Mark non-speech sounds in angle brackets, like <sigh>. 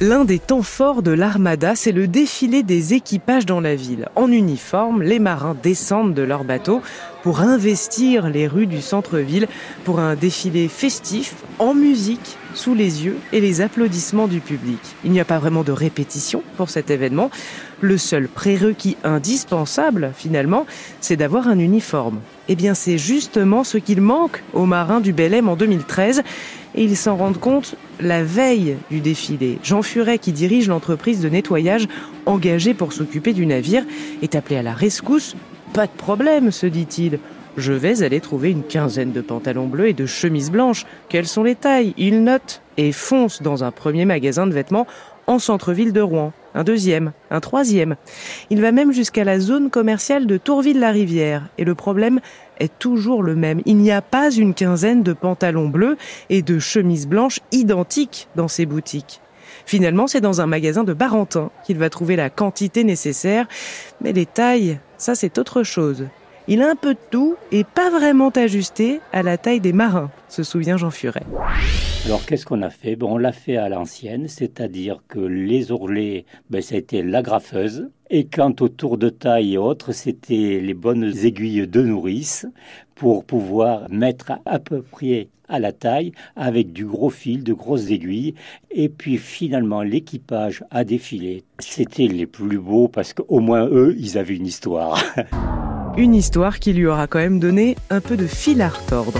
L'un des temps forts de l'armada, c'est le défilé des équipages dans la ville. En uniforme, les marins descendent de leur bateau pour investir les rues du centre-ville pour un défilé festif, en musique, sous les yeux et les applaudissements du public. Il n'y a pas vraiment de répétition pour cet événement. Le seul prérequis indispensable, finalement, c'est d'avoir un uniforme. Eh bien, c'est justement ce qu'il manque aux marins du Belém en 2013 et ils s'en rendent compte la veille du défilé. Jean Furet, qui dirige l'entreprise de nettoyage engagée pour s'occuper du navire, est appelé à la rescousse. Pas de problème, se dit-il. Je vais aller trouver une quinzaine de pantalons bleus et de chemises blanches. Quelles sont les tailles? Il note et fonce dans un premier magasin de vêtements en centre-ville de Rouen, un deuxième, un troisième. Il va même jusqu'à la zone commerciale de Tourville-la-Rivière. Et le problème est toujours le même. Il n'y a pas une quinzaine de pantalons bleus et de chemises blanches identiques dans ces boutiques. Finalement, c'est dans un magasin de Barentin qu'il va trouver la quantité nécessaire. Mais les tailles, ça c'est autre chose. Il a un peu de tout et pas vraiment ajusté à la taille des marins, se souvient Jean Furet. Alors qu'est-ce qu'on a fait? Bon, On l'a fait à l'ancienne, c'est-à-dire que les ourlets, ben, ça a été la graffeuse. Et quant au tour de taille et autres, c'était les bonnes aiguilles de nourrice pour pouvoir mettre à peu près à la taille avec du gros fil, de grosses aiguilles. Et puis finalement, l'équipage a défilé. C'était les plus beaux parce qu'au moins eux, ils avaient une histoire. <laughs> Une histoire qui lui aura quand même donné un peu de fil à retordre.